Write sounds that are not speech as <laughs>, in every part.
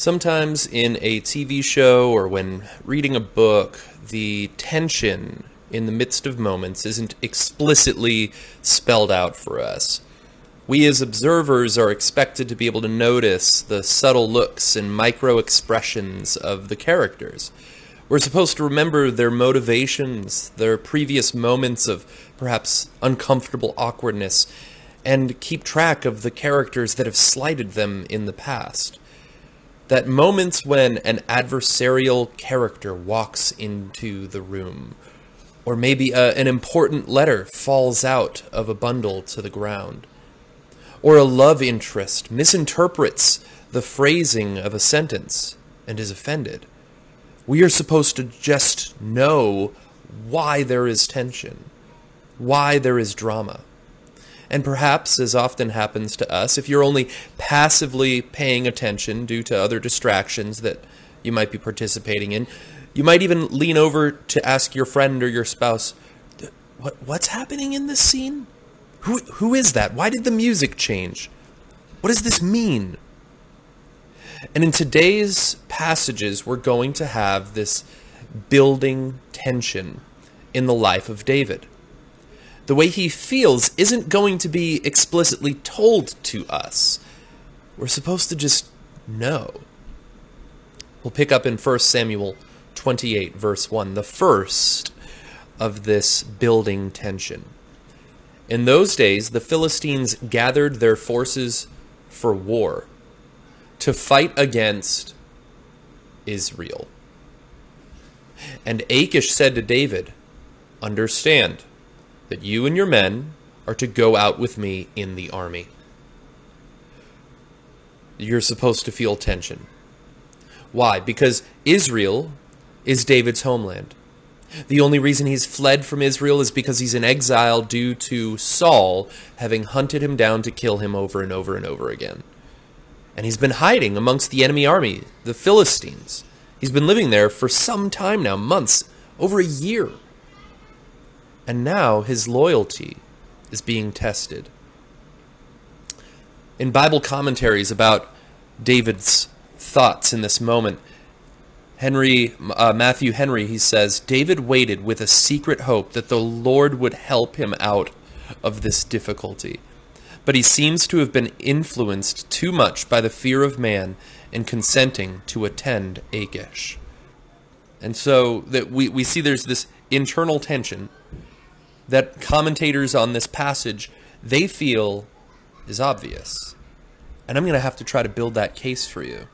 Sometimes in a TV show or when reading a book, the tension in the midst of moments isn't explicitly spelled out for us. We as observers are expected to be able to notice the subtle looks and micro expressions of the characters. We're supposed to remember their motivations, their previous moments of perhaps uncomfortable awkwardness, and keep track of the characters that have slighted them in the past that moments when an adversarial character walks into the room, or maybe a, an important letter falls out of a bundle to the ground, or a love interest misinterprets the phrasing of a sentence and is offended. We are supposed to just know why there is tension, why there is drama. And perhaps, as often happens to us, if you're only passively paying attention due to other distractions that you might be participating in, you might even lean over to ask your friend or your spouse, what, What's happening in this scene? Who, who is that? Why did the music change? What does this mean? And in today's passages, we're going to have this building tension in the life of David the way he feels isn't going to be explicitly told to us. We're supposed to just know. We'll pick up in 1 Samuel 28, verse 1, the first of this building tension. In those days, the Philistines gathered their forces for war to fight against Israel. And Achish said to David, Understand, that you and your men are to go out with me in the army. You're supposed to feel tension. Why? Because Israel is David's homeland. The only reason he's fled from Israel is because he's in exile due to Saul having hunted him down to kill him over and over and over again. And he's been hiding amongst the enemy army, the Philistines. He's been living there for some time now, months, over a year. And now his loyalty is being tested. In Bible commentaries about David's thoughts in this moment, Henry uh, Matthew Henry he says David waited with a secret hope that the Lord would help him out of this difficulty. But he seems to have been influenced too much by the fear of man in consenting to attend Achish. And so that we, we see there's this internal tension that commentators on this passage they feel is obvious. And I'm going to have to try to build that case for you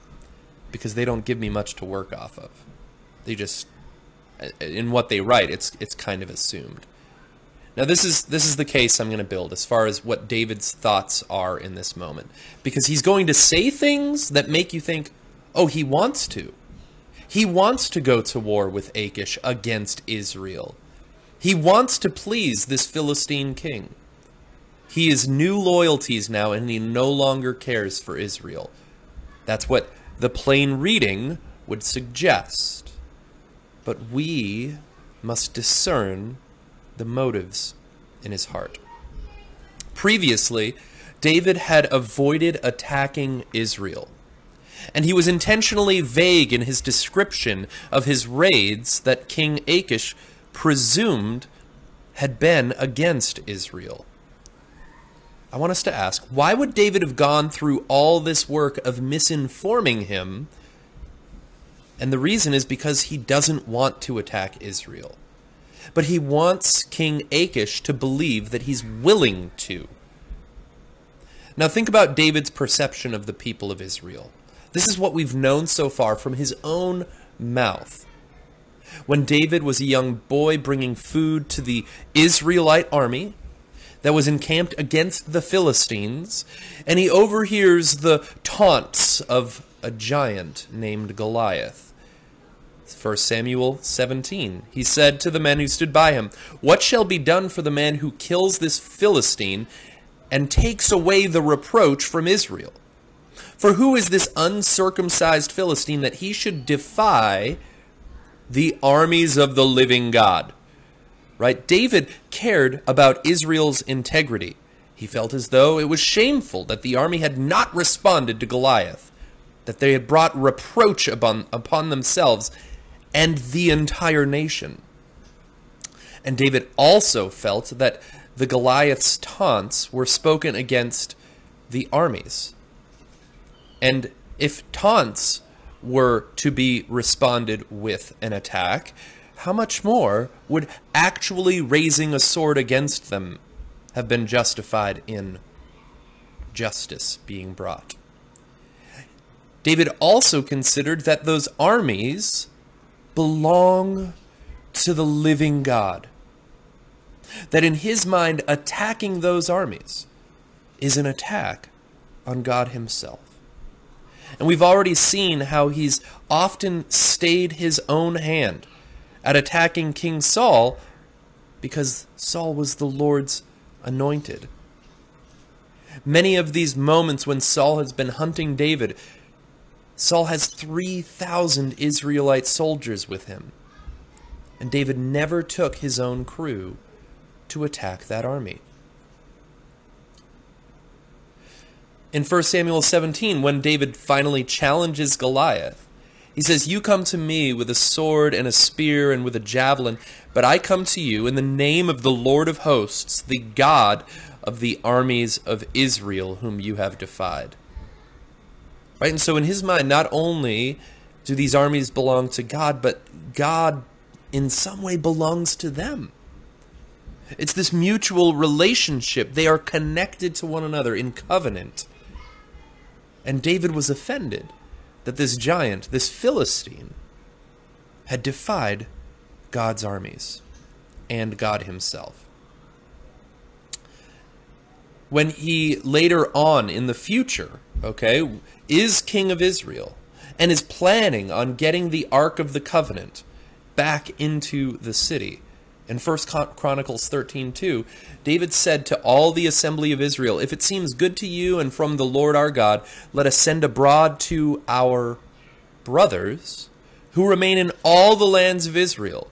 because they don't give me much to work off of. They just in what they write, it's it's kind of assumed. Now this is this is the case I'm going to build as far as what David's thoughts are in this moment because he's going to say things that make you think, "Oh, he wants to. He wants to go to war with Achish against Israel." He wants to please this Philistine king. He has new loyalties now, and he no longer cares for Israel. That's what the plain reading would suggest. But we must discern the motives in his heart. Previously, David had avoided attacking Israel, and he was intentionally vague in his description of his raids that King Achish presumed had been against Israel. I want us to ask why would David have gone through all this work of misinforming him? And the reason is because he doesn't want to attack Israel. But he wants King Achish to believe that he's willing to. Now, think about David's perception of the people of Israel. This is what we've known so far from his own mouth when David was a young boy bringing food to the Israelite army that was encamped against the Philistines, and he overhears the taunts of a giant named Goliath. 1 Samuel 17. He said to the men who stood by him, What shall be done for the man who kills this Philistine and takes away the reproach from Israel? For who is this uncircumcised Philistine that he should defy the armies of the living God. Right? David cared about Israel's integrity. He felt as though it was shameful that the army had not responded to Goliath. that they had brought reproach upon, upon themselves and the entire nation. And David also felt that the Goliath's taunts were spoken against the armies. And if taunts were to be responded with an attack, how much more would actually raising a sword against them have been justified in justice being brought? David also considered that those armies belong to the living God. That in his mind, attacking those armies is an attack on God himself. And we've already seen how he's often stayed his own hand at attacking King Saul because Saul was the Lord's anointed. Many of these moments when Saul has been hunting David, Saul has 3,000 Israelite soldiers with him. And David never took his own crew to attack that army. In 1 Samuel 17, when David finally challenges Goliath, he says, You come to me with a sword and a spear and with a javelin, but I come to you in the name of the Lord of hosts, the God of the armies of Israel, whom you have defied. Right? And so, in his mind, not only do these armies belong to God, but God in some way belongs to them. It's this mutual relationship. They are connected to one another in covenant. And David was offended that this giant, this Philistine, had defied God's armies and God himself. When he later on in the future, okay, is king of Israel and is planning on getting the Ark of the Covenant back into the city, in 1 Chronicles 13:2, David said to all the assembly of Israel, If it seems good to you and from the Lord our God, let us send abroad to our brothers who remain in all the lands of Israel,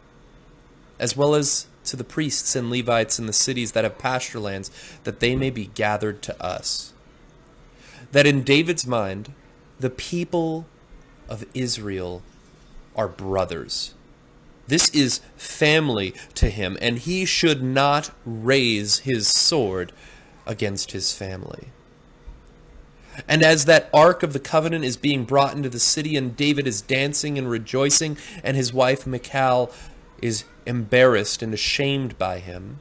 as well as to the priests and Levites in the cities that have pasture lands, that they may be gathered to us. That in David's mind, the people of Israel are brothers this is family to him, and he should not raise his sword against his family. And as that ark of the covenant is being brought into the city, and David is dancing and rejoicing, and his wife Michal is embarrassed and ashamed by him,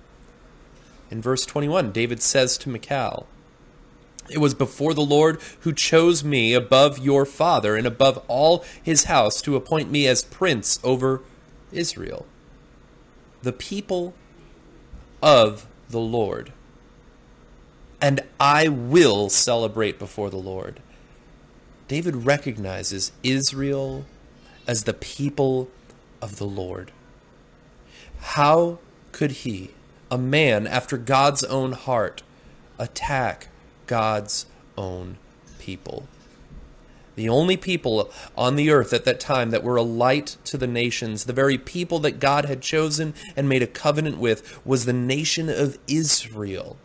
in verse 21, David says to Michal, It was before the Lord who chose me above your father and above all his house to appoint me as prince over Israel, the people of the Lord. And I will celebrate before the Lord. David recognizes Israel as the people of the Lord. How could he, a man after God's own heart, attack God's own people? The only people on the earth at that time that were a light to the nations, the very people that God had chosen and made a covenant with, was the nation of Israel.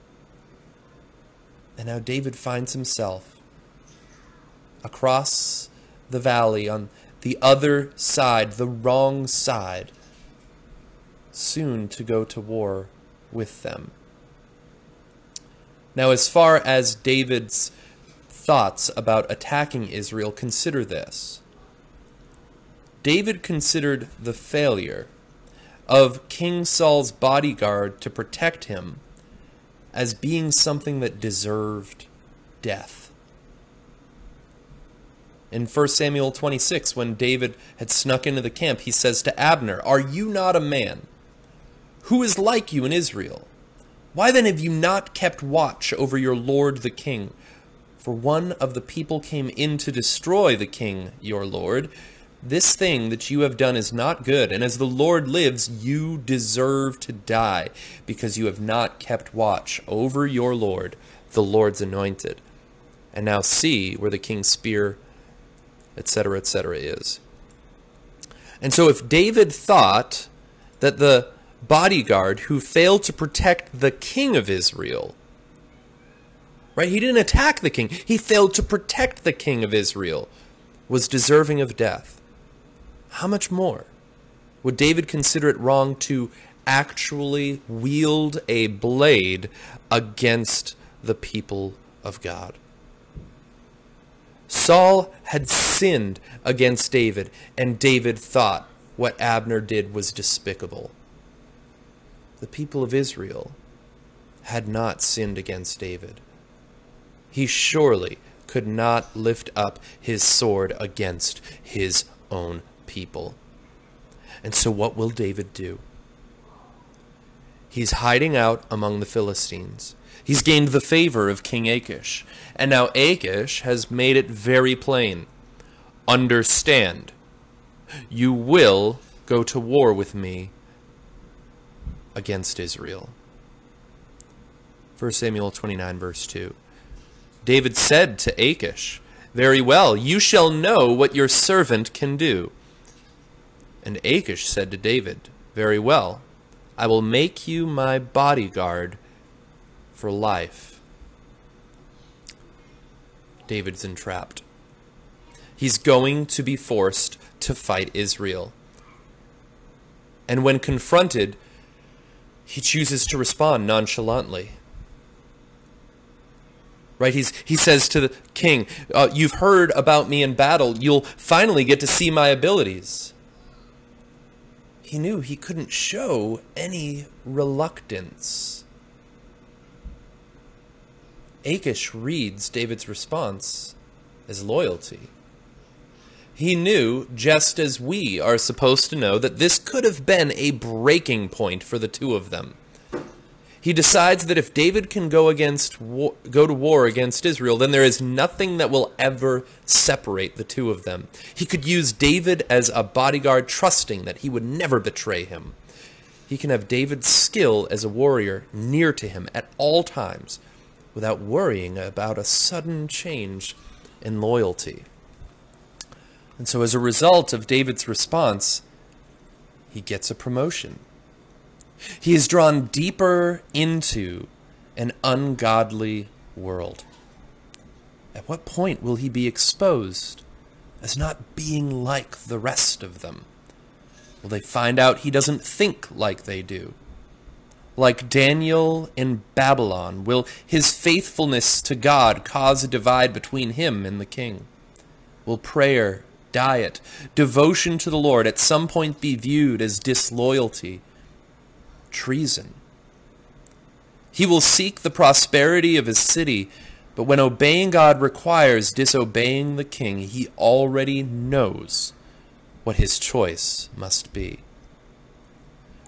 And now David finds himself across the valley on the other side, the wrong side, soon to go to war with them. Now, as far as David's thoughts about attacking Israel, consider this. David considered the failure of King Saul's bodyguard to protect him as being something that deserved death. In 1 Samuel 26, when David had snuck into the camp, he says to Abner, Are you not a man? Who is like you in Israel? Why then have you not kept watch over your lord the king? For one of the people came in to destroy the king, your lord. This thing that you have done is not good, and as the Lord lives, you deserve to die, because you have not kept watch over your Lord, the Lord's anointed. And now see where the king's spear, etc., etc., is. And so, if David thought that the bodyguard who failed to protect the king of Israel Right? He didn't attack the king. He failed to protect the king of Israel. was deserving of death, how much more would David consider it wrong to actually wield a blade against the people of God? Saul had sinned against David, and David thought what Abner did was despicable. The people of Israel had not sinned against David. He surely could not lift up his sword against his own people. And so, what will David do? He's hiding out among the Philistines. He's gained the favor of King Achish. And now Achish has made it very plain. Understand, you will go to war with me against Israel. 1 Samuel 29, verse 2. David said to Achish, Very well, you shall know what your servant can do. And Achish said to David, Very well, I will make you my bodyguard for life. David's entrapped. He's going to be forced to fight Israel. And when confronted, he chooses to respond nonchalantly. Right? He's, he says to the king, uh, You've heard about me in battle. You'll finally get to see my abilities. He knew he couldn't show any reluctance. Achish reads David's response as loyalty. He knew, just as we are supposed to know, that this could have been a breaking point for the two of them. He decides that if David can go against war, go to war against Israel, then there is nothing that will ever separate the two of them. He could use David as a bodyguard, trusting that he would never betray him. He can have David's skill as a warrior near to him at all times without worrying about a sudden change in loyalty. And so, as a result of David's response, he gets a promotion. He is drawn deeper into an ungodly world. At what point will he be exposed as not being like the rest of them? Will they find out he doesn't think like they do? Like Daniel in Babylon, will his faithfulness to God cause a divide between him and the king? Will prayer diet, devotion to the Lord at some point be viewed as disloyalty, treason. He will seek the prosperity of his city, but when obeying God requires disobeying the king, he already knows what his choice must be.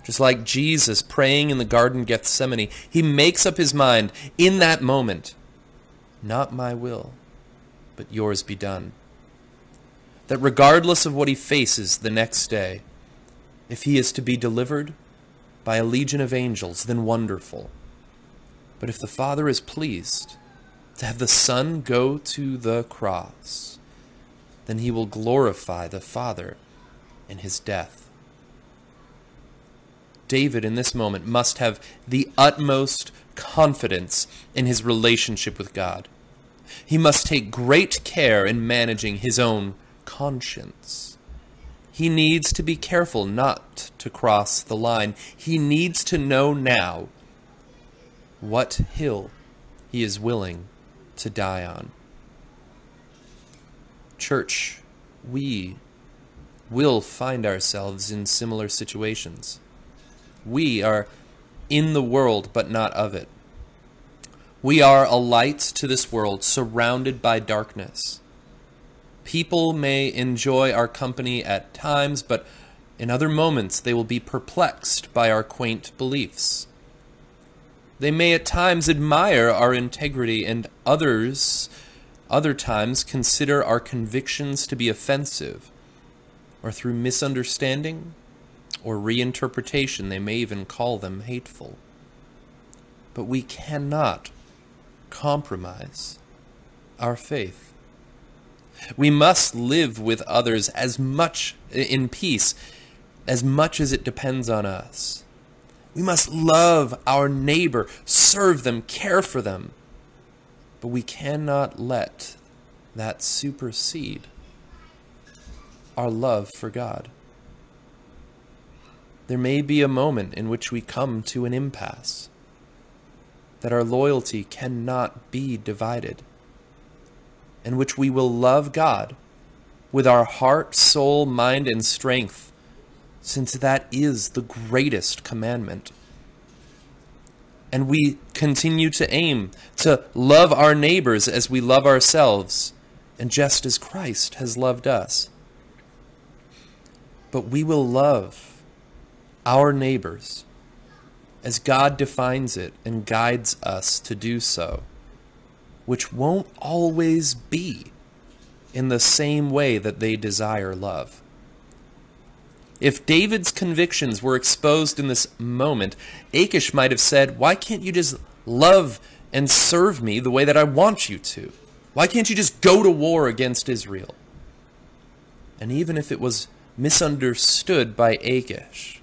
Just like Jesus praying in the Garden Gethsemane, he makes up his mind in that moment Not my will, but yours be done that regardless of what he faces the next day, if he is to be delivered by a legion of angels, then wonderful. But if the Father is pleased to have the Son go to the cross, then he will glorify the Father in his death. David, in this moment, must have the utmost confidence in his relationship with God. He must take great care in managing his own conscience. He needs to be careful not to cross the line. He needs to know now what hill he is willing to die on. Church, we will find ourselves in similar situations. We are in the world, but not of it. We are a light to this world, surrounded by darkness. People may enjoy our company at times, but in other moments they will be perplexed by our quaint beliefs. They may at times admire our integrity and others other times consider our convictions to be offensive, or through misunderstanding or reinterpretation they may even call them hateful. But we cannot compromise our faith. We must live with others as much in peace, as much as it depends on us. We must love our neighbor, serve them, care for them. But we cannot let that supersede our love for God. There may be a moment in which we come to an impasse, that our loyalty cannot be divided, in which we will love God with our heart, soul, mind, and strength, since that is the greatest commandment. And we continue to aim to love our neighbors as we love ourselves, and just as Christ has loved us. But we will love our neighbors as God defines it and guides us to do so, which won't always be in the same way that they desire love. If David's convictions were exposed in this moment, Achish might have said, Why can't you just love and serve me the way that I want you to? Why can't you just go to war against Israel? And even if it was misunderstood by Achish,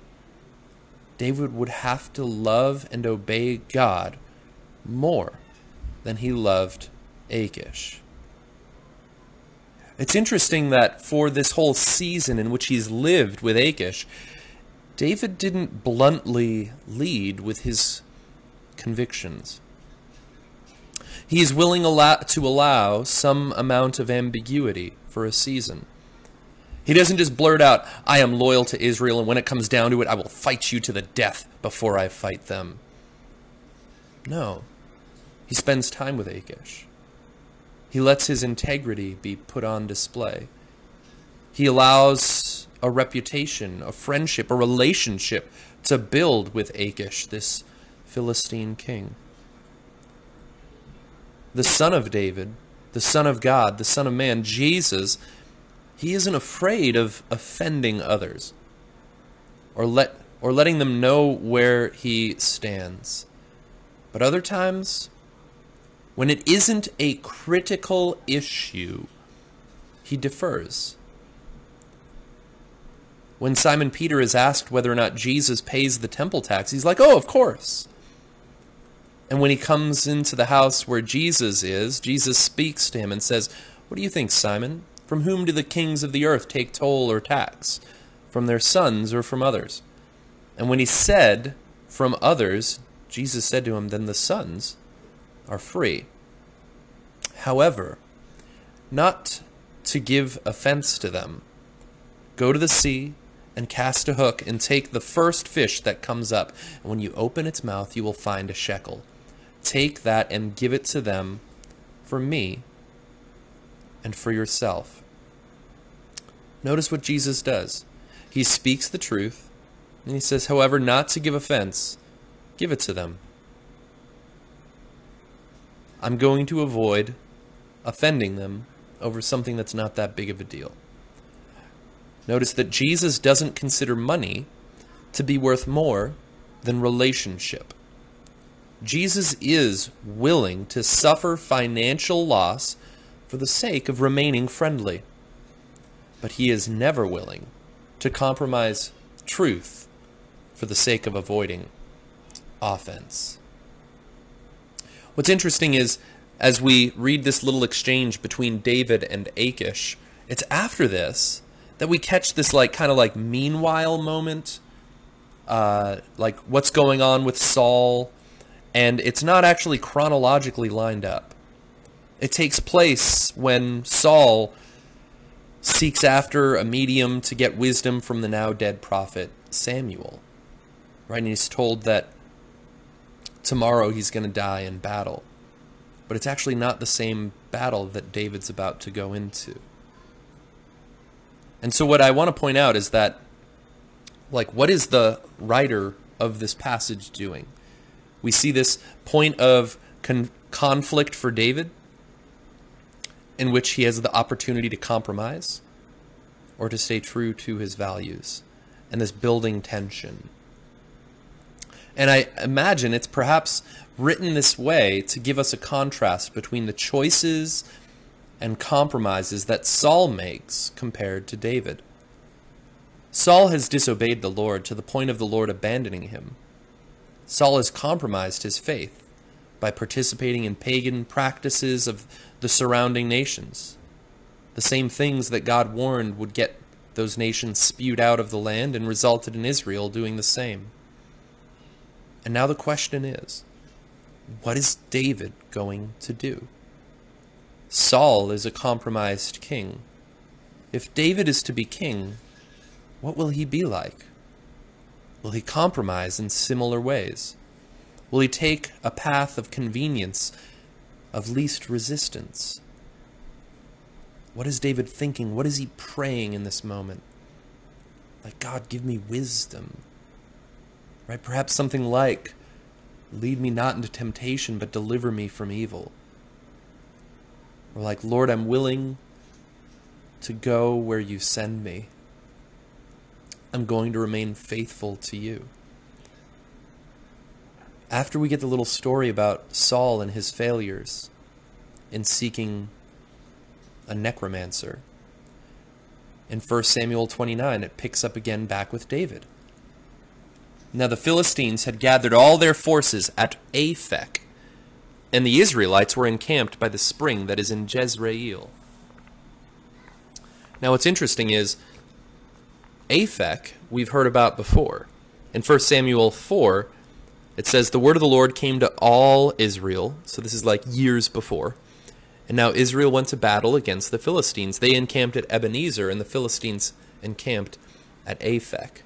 David would have to love and obey God more than he loved Achish. It's interesting that for this whole season in which he's lived with Achish, David didn't bluntly lead with his convictions. He is willing to allow some amount of ambiguity for a season. He doesn't just blurt out, I am loyal to Israel, and when it comes down to it, I will fight you to the death before I fight them. No. He spends time with Achish. He lets his integrity be put on display. He allows a reputation, a friendship, a relationship to build with Achish, this Philistine king. The son of David, the son of God, the son of man, Jesus, he isn't afraid of offending others or let or letting them know where he stands. But other times when it isn't a critical issue, he defers. When Simon Peter is asked whether or not Jesus pays the temple tax, he's like, oh, of course. And when he comes into the house where Jesus is, Jesus speaks to him and says, What do you think, Simon? From whom do the kings of the earth take toll or tax? From their sons or from others? And when he said, From others, Jesus said to him, Then the sons are free. However, not to give offense to them, go to the sea and cast a hook and take the first fish that comes up. And when you open its mouth, you will find a shekel. Take that and give it to them for me and for yourself. Notice what Jesus does. He speaks the truth, and he says, however, not to give offense, give it to them. I'm going to avoid offending them over something that's not that big of a deal. Notice that Jesus doesn't consider money to be worth more than relationship. Jesus is willing to suffer financial loss for the sake of remaining friendly, but he is never willing to compromise truth for the sake of avoiding offense. What's interesting is as we read this little exchange between David and Achish, it's after this that we catch this like kind of like meanwhile moment, uh, like what's going on with Saul, and it's not actually chronologically lined up. It takes place when Saul seeks after a medium to get wisdom from the now dead prophet Samuel. Right? And he's told that tomorrow he's going to die in battle but it's actually not the same battle that David's about to go into. And so, what I want to point out is that, like, what is the writer of this passage doing? We see this point of con- conflict for David, in which he has the opportunity to compromise or to stay true to his values, and this building tension. And I imagine it's perhaps written this way to give us a contrast between the choices and compromises that Saul makes compared to David. Saul has disobeyed the Lord to the point of the Lord abandoning him. Saul has compromised his faith by participating in pagan practices of the surrounding nations, the same things that God warned would get those nations spewed out of the land and resulted in Israel doing the same. And now the question is what is David going to do? Saul is a compromised king. If David is to be king, what will he be like? Will he compromise in similar ways? Will he take a path of convenience, of least resistance? What is David thinking? What is he praying in this moment? Like, God, give me wisdom. Right? Perhaps something like, lead me not into temptation, but deliver me from evil. Or like, Lord, I'm willing to go where you send me. I'm going to remain faithful to you. After we get the little story about Saul and his failures in seeking a necromancer, in 1 Samuel 29, it picks up again back with David. Now the Philistines had gathered all their forces at Aphek, and the Israelites were encamped by the spring that is in Jezreel. Now what's interesting is Aphek we've heard about before. In 1 Samuel 4, it says, The word of the Lord came to all Israel. So this is like years before. And now Israel went to battle against the Philistines. They encamped at Ebenezer, and the Philistines encamped at Aphek.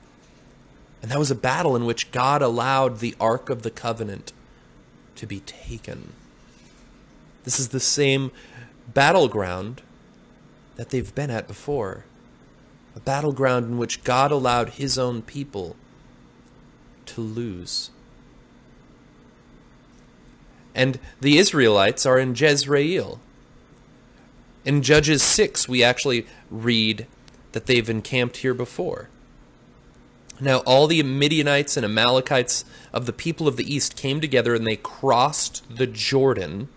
And that was a battle in which God allowed the Ark of the Covenant to be taken. This is the same battleground that they've been at before a battleground in which God allowed his own people to lose. And the Israelites are in Jezreel. In Judges 6, we actually read that they've encamped here before. Now, all the Midianites and Amalekites of the people of the east came together and they crossed the Jordan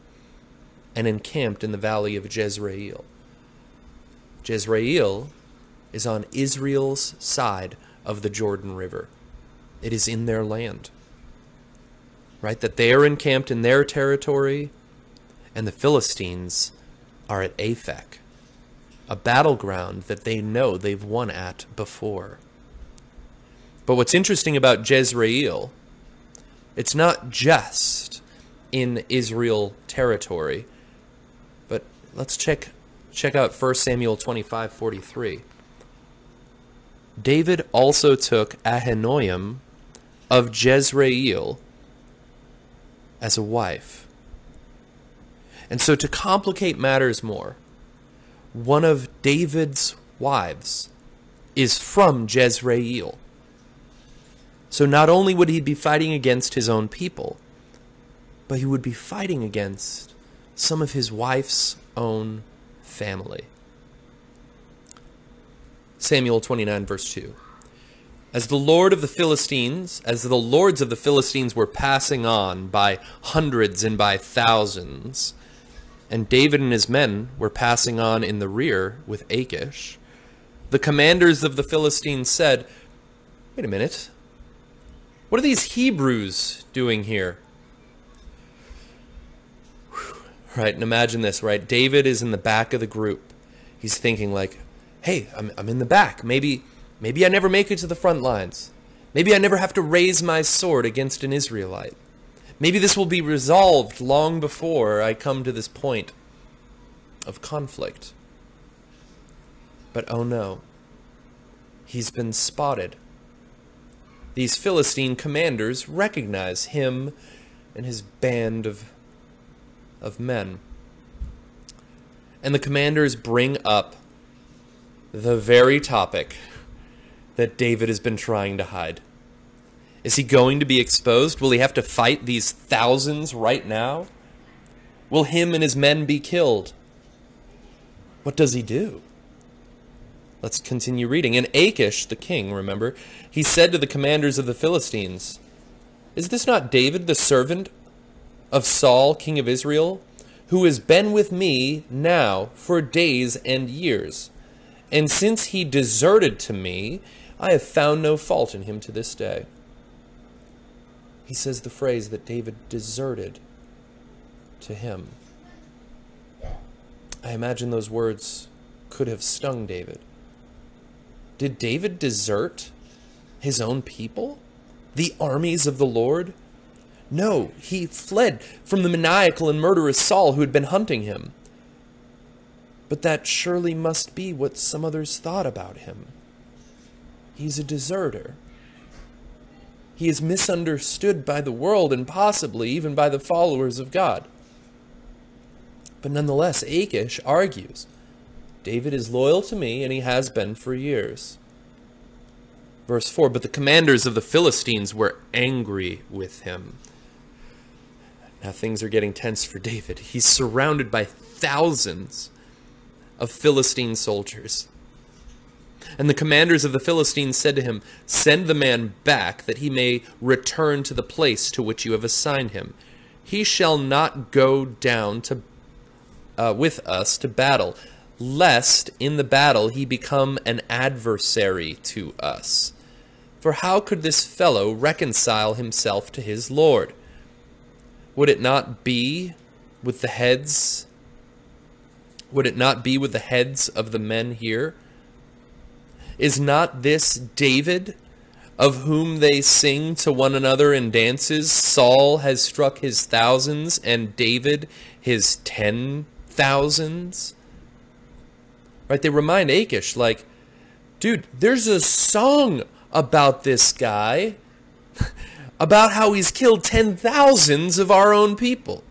and encamped in the valley of Jezreel. Jezreel is on Israel's side of the Jordan River. It is in their land. Right? That they are encamped in their territory, and the Philistines are at Aphek, a battleground that they know they've won at before. But what's interesting about Jezreel, it's not just in Israel territory, but let's check check out 1 Samuel 25:43. David also took Ahinoam of Jezreel as a wife. And so, to complicate matters more, one of David's wives is from Jezreel. So, not only would he be fighting against his own people, but he would be fighting against some of his wife's own family. Samuel 29, verse 2. As the Lord of the Philistines, as the lords of the Philistines were passing on by hundreds and by thousands, and David and his men were passing on in the rear with Achish, the commanders of the Philistines said, Wait a minute. What are these Hebrews doing here? Right, and imagine this, right? David is in the back of the group. He's thinking like, hey, I'm, I'm in the back. Maybe, maybe I never make it to the front lines. Maybe I never have to raise my sword against an Israelite. Maybe this will be resolved long before I come to this point of conflict. But oh no, he's been spotted. These Philistine commanders recognize him and his band of, of men. And the commanders bring up the very topic that David has been trying to hide. Is he going to be exposed? Will he have to fight these thousands right now? Will him and his men be killed? What does he do? Let's continue reading. And Achish, the king, remember, he said to the commanders of the Philistines, Is this not David, the servant of Saul, king of Israel, who has been with me now for days and years? And since he deserted to me, I have found no fault in him to this day. He says the phrase that David deserted to him. I imagine those words could have stung David. Did David desert his own people? The armies of the Lord? No, he fled from the maniacal and murderous Saul who had been hunting him. But that surely must be what some others thought about him. He's a deserter. He is misunderstood by the world and possibly even by the followers of God. But nonetheless, Achish argues David is loyal to me, and he has been for years. Verse 4 But the commanders of the Philistines were angry with him. Now things are getting tense for David. He's surrounded by thousands of Philistine soldiers. And the commanders of the Philistines said to him, Send the man back, that he may return to the place to which you have assigned him. He shall not go down to, uh, with us to battle, lest in the battle he become an adversary to us. For how could this fellow reconcile himself to his Lord? Would it not be with the heads? Would it not be with the heads of the men here? Is not this David, of whom they sing to one another in dances? Saul has struck his thousands, and David his ten thousands? Right? They remind Achish, like, dude, there's a song about this guy, <laughs> about how he's killed ten thousands of our own people.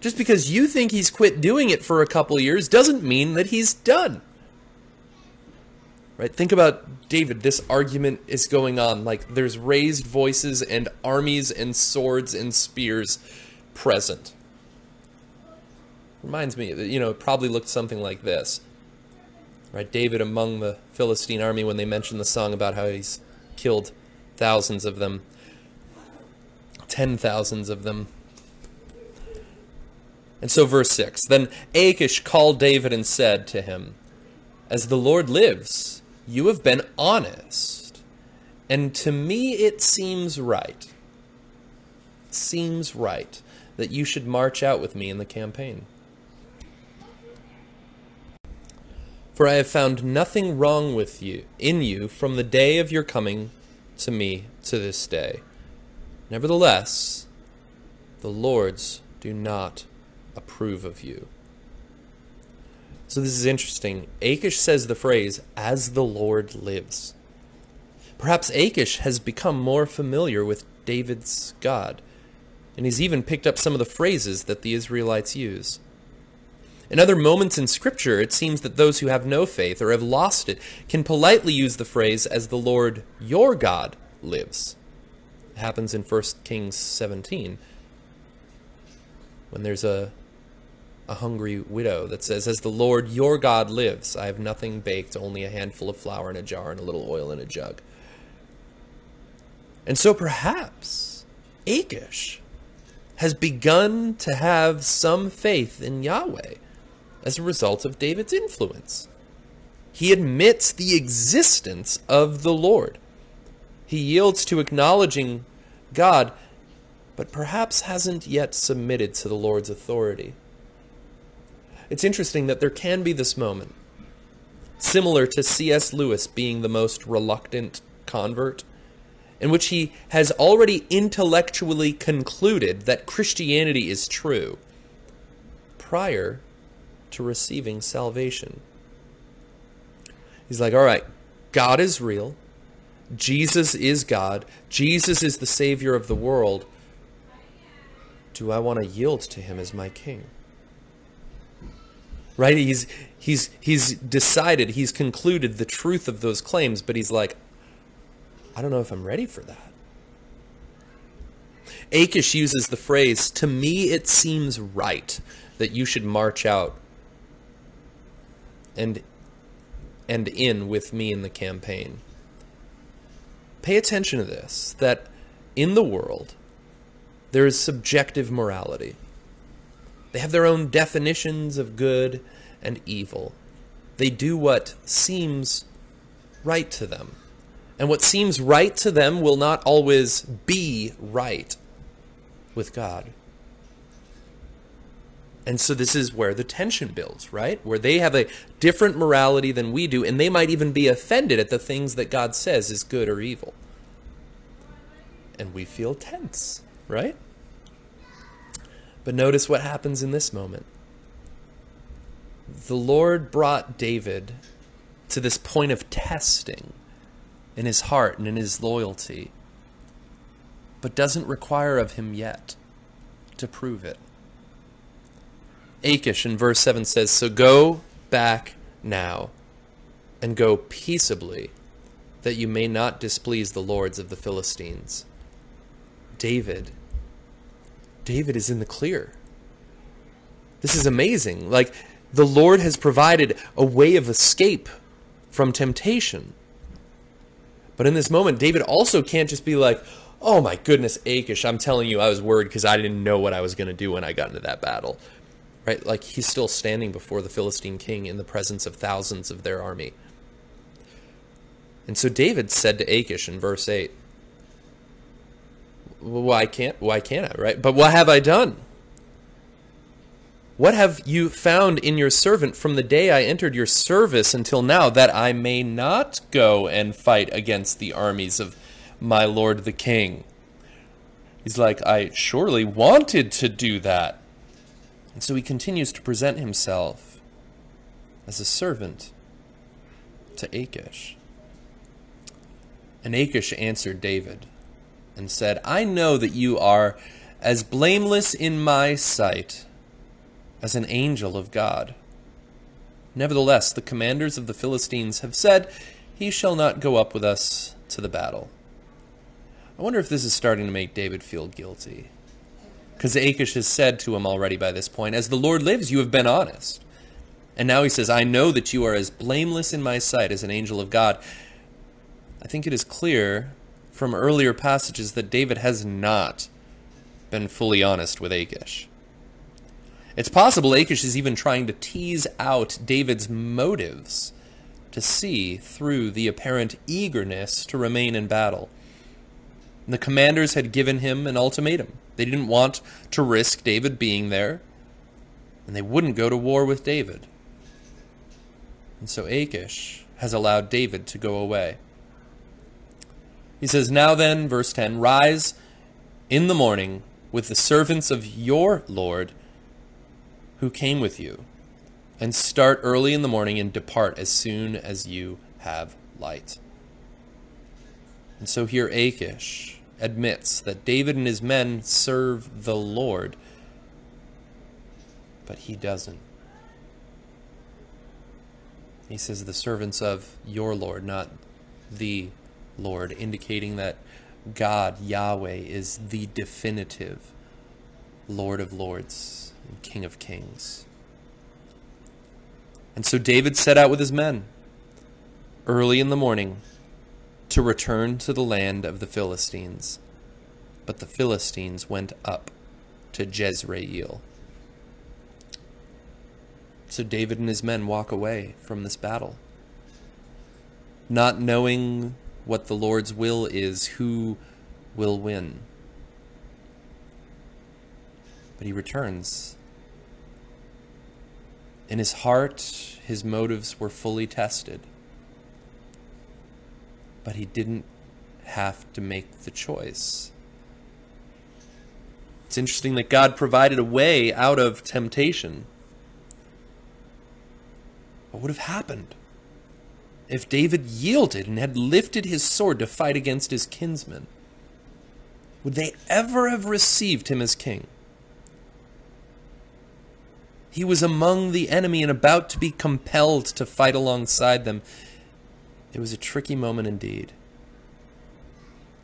Just because you think he's quit doing it for a couple years doesn't mean that he's done. Right? Think about David. This argument is going on. Like, there's raised voices and armies and swords and spears present. Reminds me, you know, it probably looked something like this right? David among the Philistine army when they mention the song about how he's killed thousands of them, ten thousands of them. And so, verse 6 Then Achish called David and said to him, As the Lord lives, you have been honest, and to me it seems right. Seems right that you should march out with me in the campaign. For I have found nothing wrong with you in you from the day of your coming to me to this day. Nevertheless, the Lord's do not approve of you. So this is interesting. Achish says the phrase, as the Lord lives. Perhaps Achish has become more familiar with David's God, and he's even picked up some of the phrases that the Israelites use. In other moments in Scripture, it seems that those who have no faith or have lost it can politely use the phrase, as the Lord your God lives. It happens in 1 Kings 17 when there's a, a hungry widow that says, As the Lord your God lives, I have nothing baked, only a handful of flour in a jar and a little oil in a jug. And so perhaps Achish has begun to have some faith in Yahweh as a result of David's influence. He admits the existence of the Lord. He yields to acknowledging God, but perhaps hasn't yet submitted to the Lord's authority. It's interesting that there can be this moment, similar to C.S. Lewis being the most reluctant convert, in which he has already intellectually concluded that Christianity is true prior to receiving salvation. He's like, all right, God is real. Jesus is God. Jesus is the Savior of the world. Do I want to yield to him as my king? Right? He's he's he's decided, he's concluded the truth of those claims, but he's like, I don't know if I'm ready for that. Achish uses the phrase, to me it seems right that you should march out and and in with me in the campaign. Pay attention to this that in the world there is subjective morality. They have their own definitions of good and evil. They do what seems right to them. And what seems right to them will not always be right with God. And so this is where the tension builds, right? Where they have a different morality than we do, and they might even be offended at the things that God says is good or evil. And we feel tense, right? But notice what happens in this moment. The Lord brought David to this point of testing in his heart and in his loyalty, but doesn't require of him yet to prove it. Achish in verse 7 says, So go back now and go peaceably, that you may not displease the lords of the Philistines. David, David is in the clear. This is amazing. Like, the Lord has provided a way of escape from temptation. But in this moment, David also can't just be like, oh my goodness, Achish, I'm telling you, I was worried because I didn't know what I was going to do when I got into that battle right? Like he's still standing before the Philistine king in the presence of thousands of their army. And so David said to Achish in verse 8, why can't why can't I, right? But what have I done? What have you found in your servant from the day I entered your service until now that I may not go and fight against the armies of my lord the king? He's like, I surely wanted to do that. And so he continues to present himself as a servant to Achish. And Achish answered David and said, I know that you are as blameless in my sight as an angel of God. Nevertheless, the commanders of the Philistines have said, He shall not go up with us to the battle. I wonder if this is starting to make David feel guilty. Because Achish has said to him already by this point, As the Lord lives, you have been honest. And now he says, I know that you are as blameless in my sight as an angel of God. I think it is clear from earlier passages that David has not been fully honest with Achish. It's possible Achish is even trying to tease out David's motives to see through the apparent eagerness to remain in battle. The commanders had given him an ultimatum. They didn't want to risk David being there, and they wouldn't go to war with David. And so Achish has allowed David to go away. He says, Now then, verse 10 Rise in the morning with the servants of your Lord who came with you, and start early in the morning and depart as soon as you have light. And so here Achish admits that David and his men serve the Lord, but he doesn't. He says the servants of your Lord, not the Lord, indicating that God, Yahweh, is the definitive Lord of lords and King of kings. And so David set out with his men early in the morning to return to the land of the Philistines. But the Philistines went up to Jezreel. So David and his men walk away from this battle, not knowing what the Lord's will is, who will win. But he returns. In his heart, his motives were fully tested but he didn't have to make the choice. It's interesting that God provided a way out of temptation. What would have happened if David yielded and had lifted his sword to fight against his kinsmen? Would they ever have received him as king? He was among the enemy and about to be compelled to fight alongside them. It was a tricky moment indeed.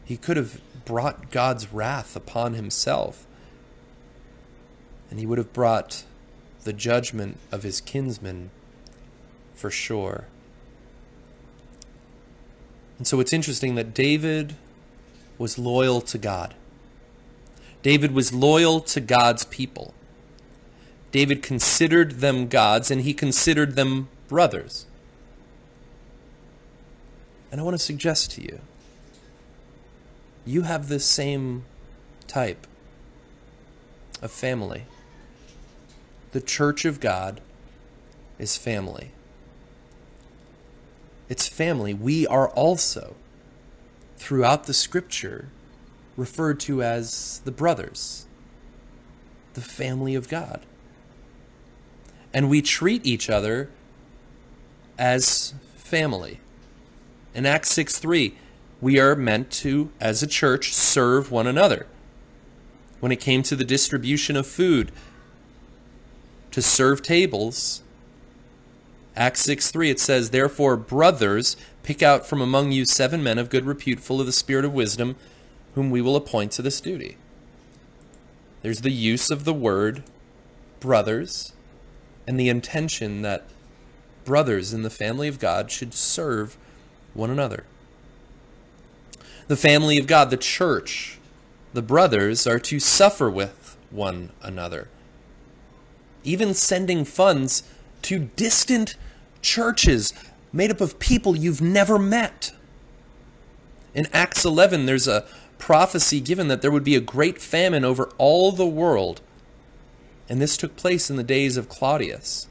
He could have brought God's wrath upon himself, and he would have brought the judgment of his kinsmen for sure. And so it's interesting that David was loyal to God. David was loyal to God's people. David considered them God's and he considered them brothers. And I want to suggest to you you have this same type of family. the church of God is family. It's family. We are also, throughout the scripture, referred to as the brothers, the family of God. And we treat each other as family. In Acts 6 3, we are meant to, as a church, serve one another. When it came to the distribution of food, to serve tables, Acts 6 3, it says, Therefore, brothers, pick out from among you seven men of good repute, full of the spirit of wisdom, whom we will appoint to this duty. There's the use of the word brothers and the intention that brothers in the family of God should serve one another. The family of God, the church, the brothers are to suffer with one another. Even sending funds to distant churches made up of people you've never met. In Acts 11, there's a prophecy given that there would be a great famine over all the world. And this took place in the days of Claudius.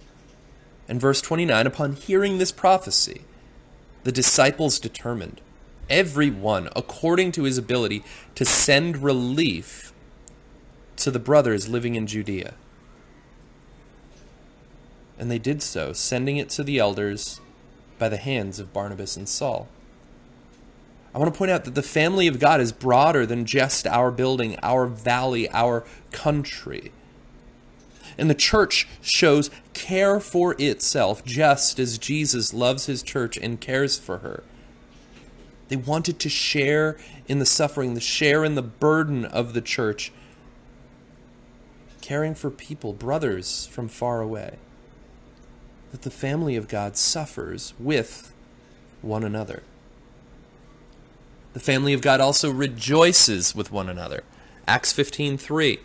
And verse 29 Upon hearing this prophecy, the disciples determined, every one according to his ability, to send relief to the brothers living in Judea. And they did so, sending it to the elders by the hands of Barnabas and Saul. I want to point out that the family of God is broader than just our building, our valley, our country. And the church shows care for itself just as Jesus loves his church and cares for her. They wanted to share in the suffering, the share in the burden of the church, caring for people, brothers from far away that the family of God suffers with one another. The family of God also rejoices with one another. Acts 15:3.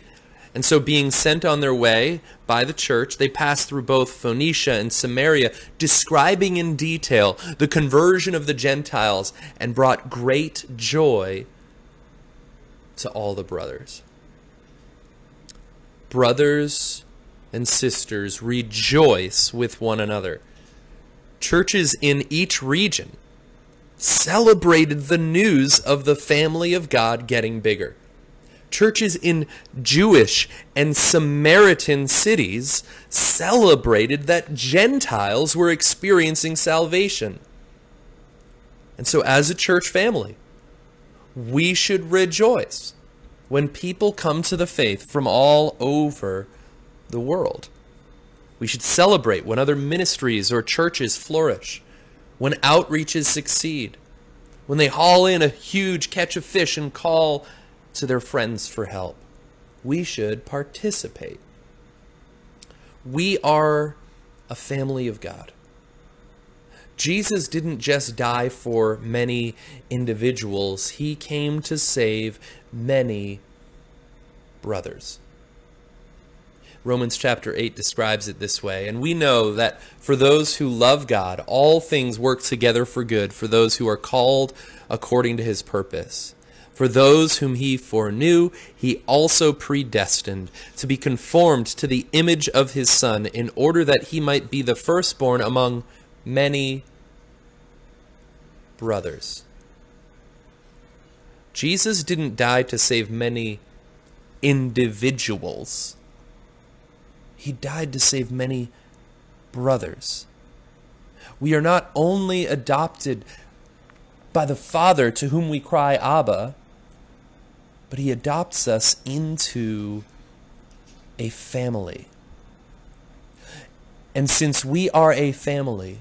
And so being sent on their way by the church, they passed through both Phoenicia and Samaria, describing in detail the conversion of the Gentiles and brought great joy to all the brothers. Brothers and sisters rejoice with one another. Churches in each region celebrated the news of the family of God getting bigger. Churches in Jewish and Samaritan cities celebrated that Gentiles were experiencing salvation. And so, as a church family, we should rejoice when people come to the faith from all over the world. We should celebrate when other ministries or churches flourish, when outreaches succeed, when they haul in a huge catch of fish and call to their friends for help. We should participate. We are a family of God. Jesus didn't just die for many individuals, he came to save many brothers. Romans chapter 8 describes it this way. And we know that for those who love God, all things work together for good, for those who are called according to his purpose. For those whom he foreknew, he also predestined to be conformed to the image of his Son, in order that he might be the firstborn among many brothers. Jesus didn't die to save many individuals he died to save many brothers. We are not only adopted by the Father to whom we cry Abba, but He adopts us into a family. And since we are a family,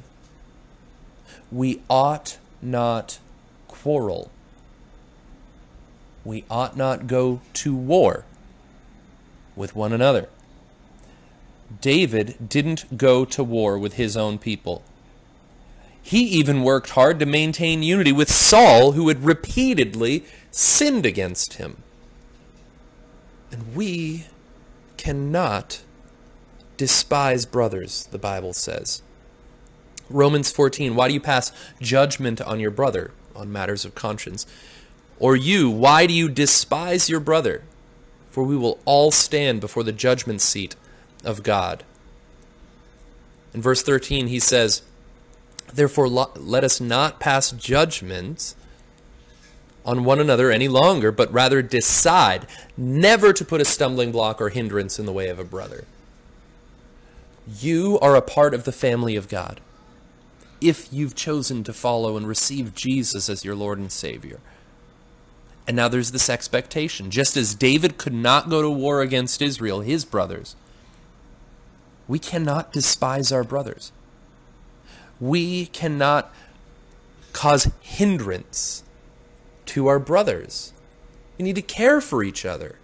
we ought not quarrel. We ought not go to war with one another. David didn't go to war with his own people. He even worked hard to maintain unity with Saul, who had repeatedly sinned against him. And we cannot despise brothers, the Bible says. Romans 14, why do you pass judgment on your brother on matters of conscience? Or you, why do you despise your brother? For we will all stand before the judgment seat of God. In verse 13, he says, Therefore, let us not pass judgment on one another any longer, but rather decide never to put a stumbling block or hindrance in the way of a brother. You are a part of the family of God if you've chosen to follow and receive Jesus as your Lord and Savior. And now there's this expectation. Just as David could not go to war against Israel, his brothers, we cannot despise our brothers. We cannot cause hindrance to our brothers. We need to care for each other.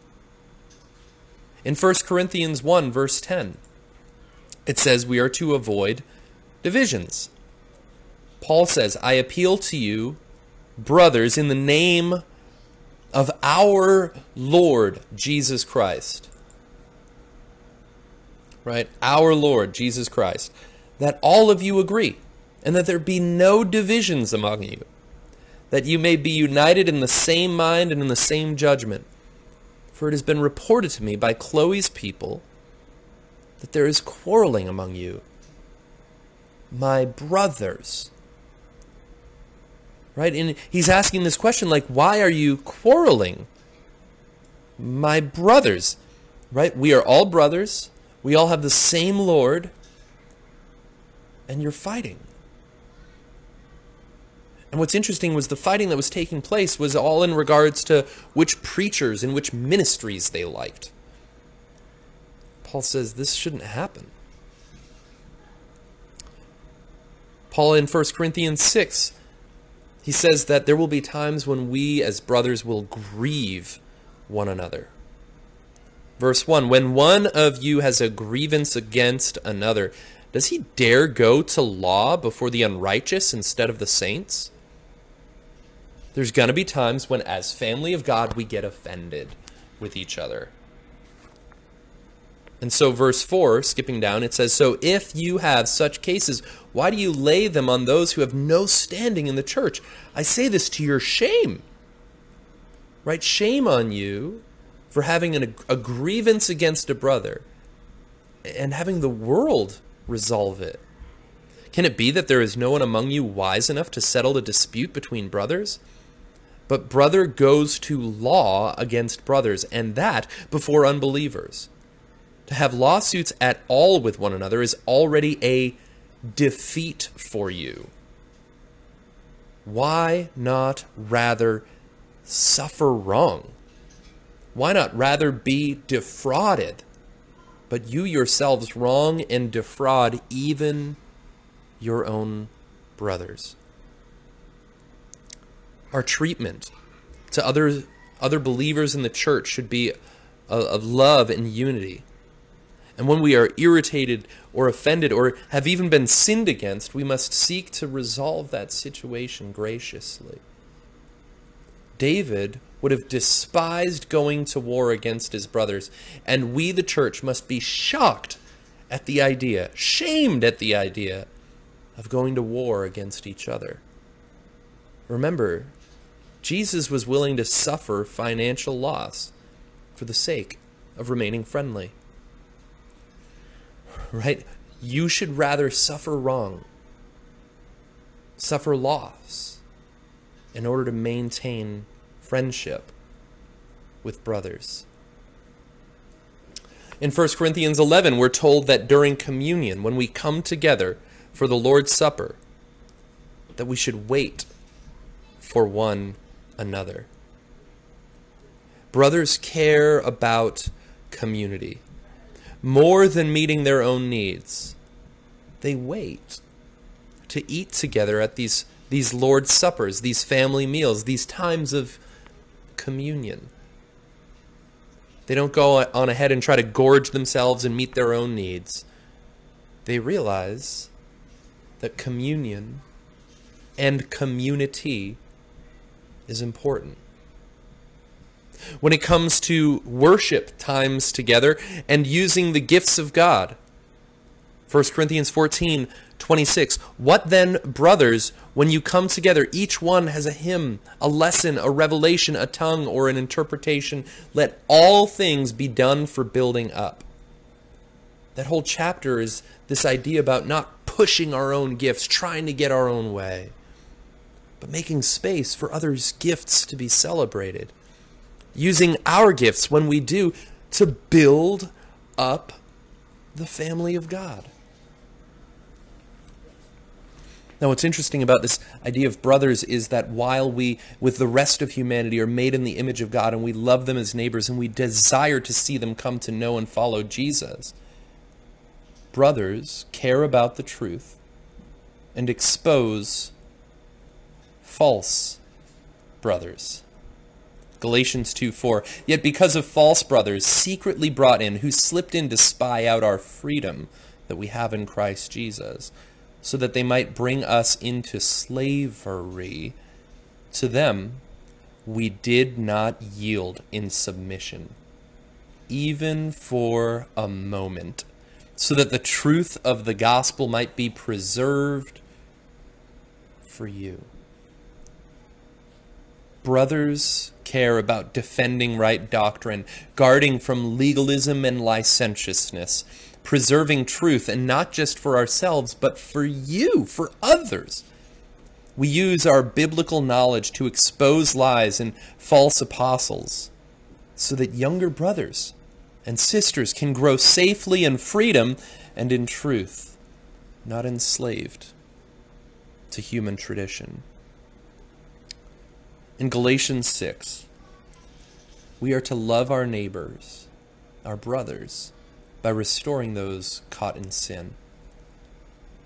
In 1 Corinthians 1, verse 10, it says we are to avoid divisions. Paul says, I appeal to you, brothers, in the name of our Lord Jesus Christ. Right? Our Lord Jesus Christ. That all of you agree, and that there be no divisions among you that you may be united in the same mind and in the same judgment. For it has been reported to me by Chloe's people that there is quarreling among you. My brothers. Right? And he's asking this question like, why are you quarreling? My brothers. Right? We are all brothers. We all have the same Lord. And you're fighting. And what's interesting was the fighting that was taking place was all in regards to which preachers and which ministries they liked. Paul says this shouldn't happen. Paul in 1 Corinthians 6, he says that there will be times when we as brothers will grieve one another. Verse 1 When one of you has a grievance against another, does he dare go to law before the unrighteous instead of the saints? There's going to be times when, as family of God, we get offended with each other. And so, verse 4, skipping down, it says, So if you have such cases, why do you lay them on those who have no standing in the church? I say this to your shame. Right? Shame on you for having an, a grievance against a brother and having the world resolve it. Can it be that there is no one among you wise enough to settle a dispute between brothers? But brother goes to law against brothers, and that before unbelievers. To have lawsuits at all with one another is already a defeat for you. Why not rather suffer wrong? Why not rather be defrauded? But you yourselves wrong and defraud even your own brothers our treatment to other other believers in the church should be of love and unity. And when we are irritated or offended or have even been sinned against, we must seek to resolve that situation graciously. David would have despised going to war against his brothers, and we, the church, must be shocked at the idea, shamed at the idea of going to war against each other. Remember, Jesus was willing to suffer financial loss for the sake of remaining friendly. Right? You should rather suffer wrong, suffer loss, in order to maintain friendship with brothers. In 1 Corinthians 11, we're told that during communion, when we come together for the Lord's Supper, that we should wait for one another. Brothers care about community more than meeting their own needs. They wait to eat together at these, these Lord's Suppers, these family meals, these times of communion. They don't go on ahead and try to gorge themselves and meet their own needs. They realize that communion and community is important. When it comes to worship times together and using the gifts of God, 1 Corinthians 14, 26. What then, brothers, when you come together, each one has a hymn, a lesson, a revelation, a tongue, or an interpretation. Let all things be done for building up. That whole chapter is this idea about not pushing our own gifts, trying to get our own way, but making space for others' gifts to be celebrated. Using our gifts when we do to build up the family of God. Now, what's interesting about this idea of brothers is that while we, with the rest of humanity, are made in the image of God and we love them as neighbors and we desire to see them come to know and follow Jesus, brothers care about the truth and expose false brothers. Galatians 2 4. Yet because of false brothers secretly brought in, who slipped in to spy out our freedom that we have in Christ Jesus, so that they might bring us into slavery, to them we did not yield in submission, even for a moment, so that the truth of the gospel might be preserved for you. Brothers care about defending right doctrine, guarding from legalism and licentiousness, preserving truth, and not just for ourselves, but for you, for others. We use our biblical knowledge to expose lies and false apostles so that younger brothers and sisters can grow safely in freedom and in truth, not enslaved to human tradition. In Galatians 6, we are to love our neighbors, our brothers, by restoring those caught in sin.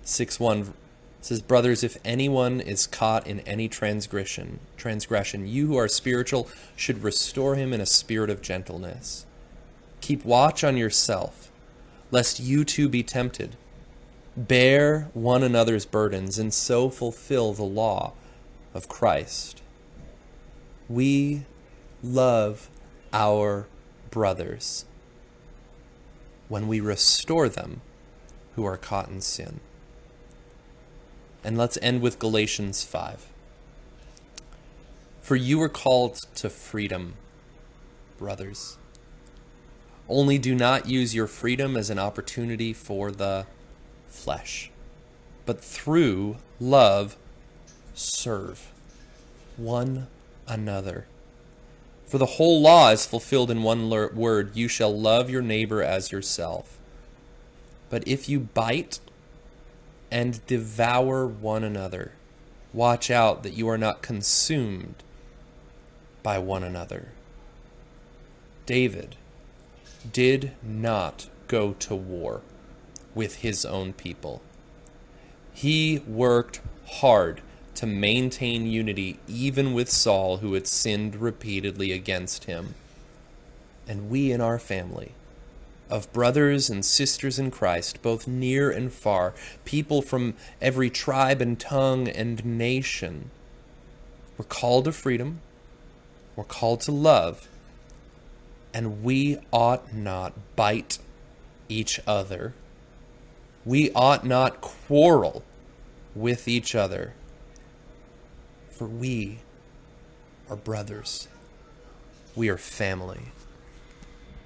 6 1 says, Brothers, if anyone is caught in any transgression, transgression, you who are spiritual should restore him in a spirit of gentleness. Keep watch on yourself, lest you too be tempted. Bear one another's burdens, and so fulfill the law of Christ we love our brothers when we restore them who are caught in sin. And let's end with Galatians 5. For you were called to freedom, brothers. Only do not use your freedom as an opportunity for the flesh, but through love serve one another. For the whole law is fulfilled in one word you shall love your neighbor as yourself. But if you bite and devour one another, watch out that you are not consumed by one another. David did not go to war with his own people. He worked hard to maintain unity even with Saul, who had sinned repeatedly against him. And we in our family, of brothers and sisters in Christ, both near and far, people from every tribe and tongue and nation, we're called to freedom, we're called to love, and we ought not bite each other. We ought not quarrel with each other for we are brothers. We are family.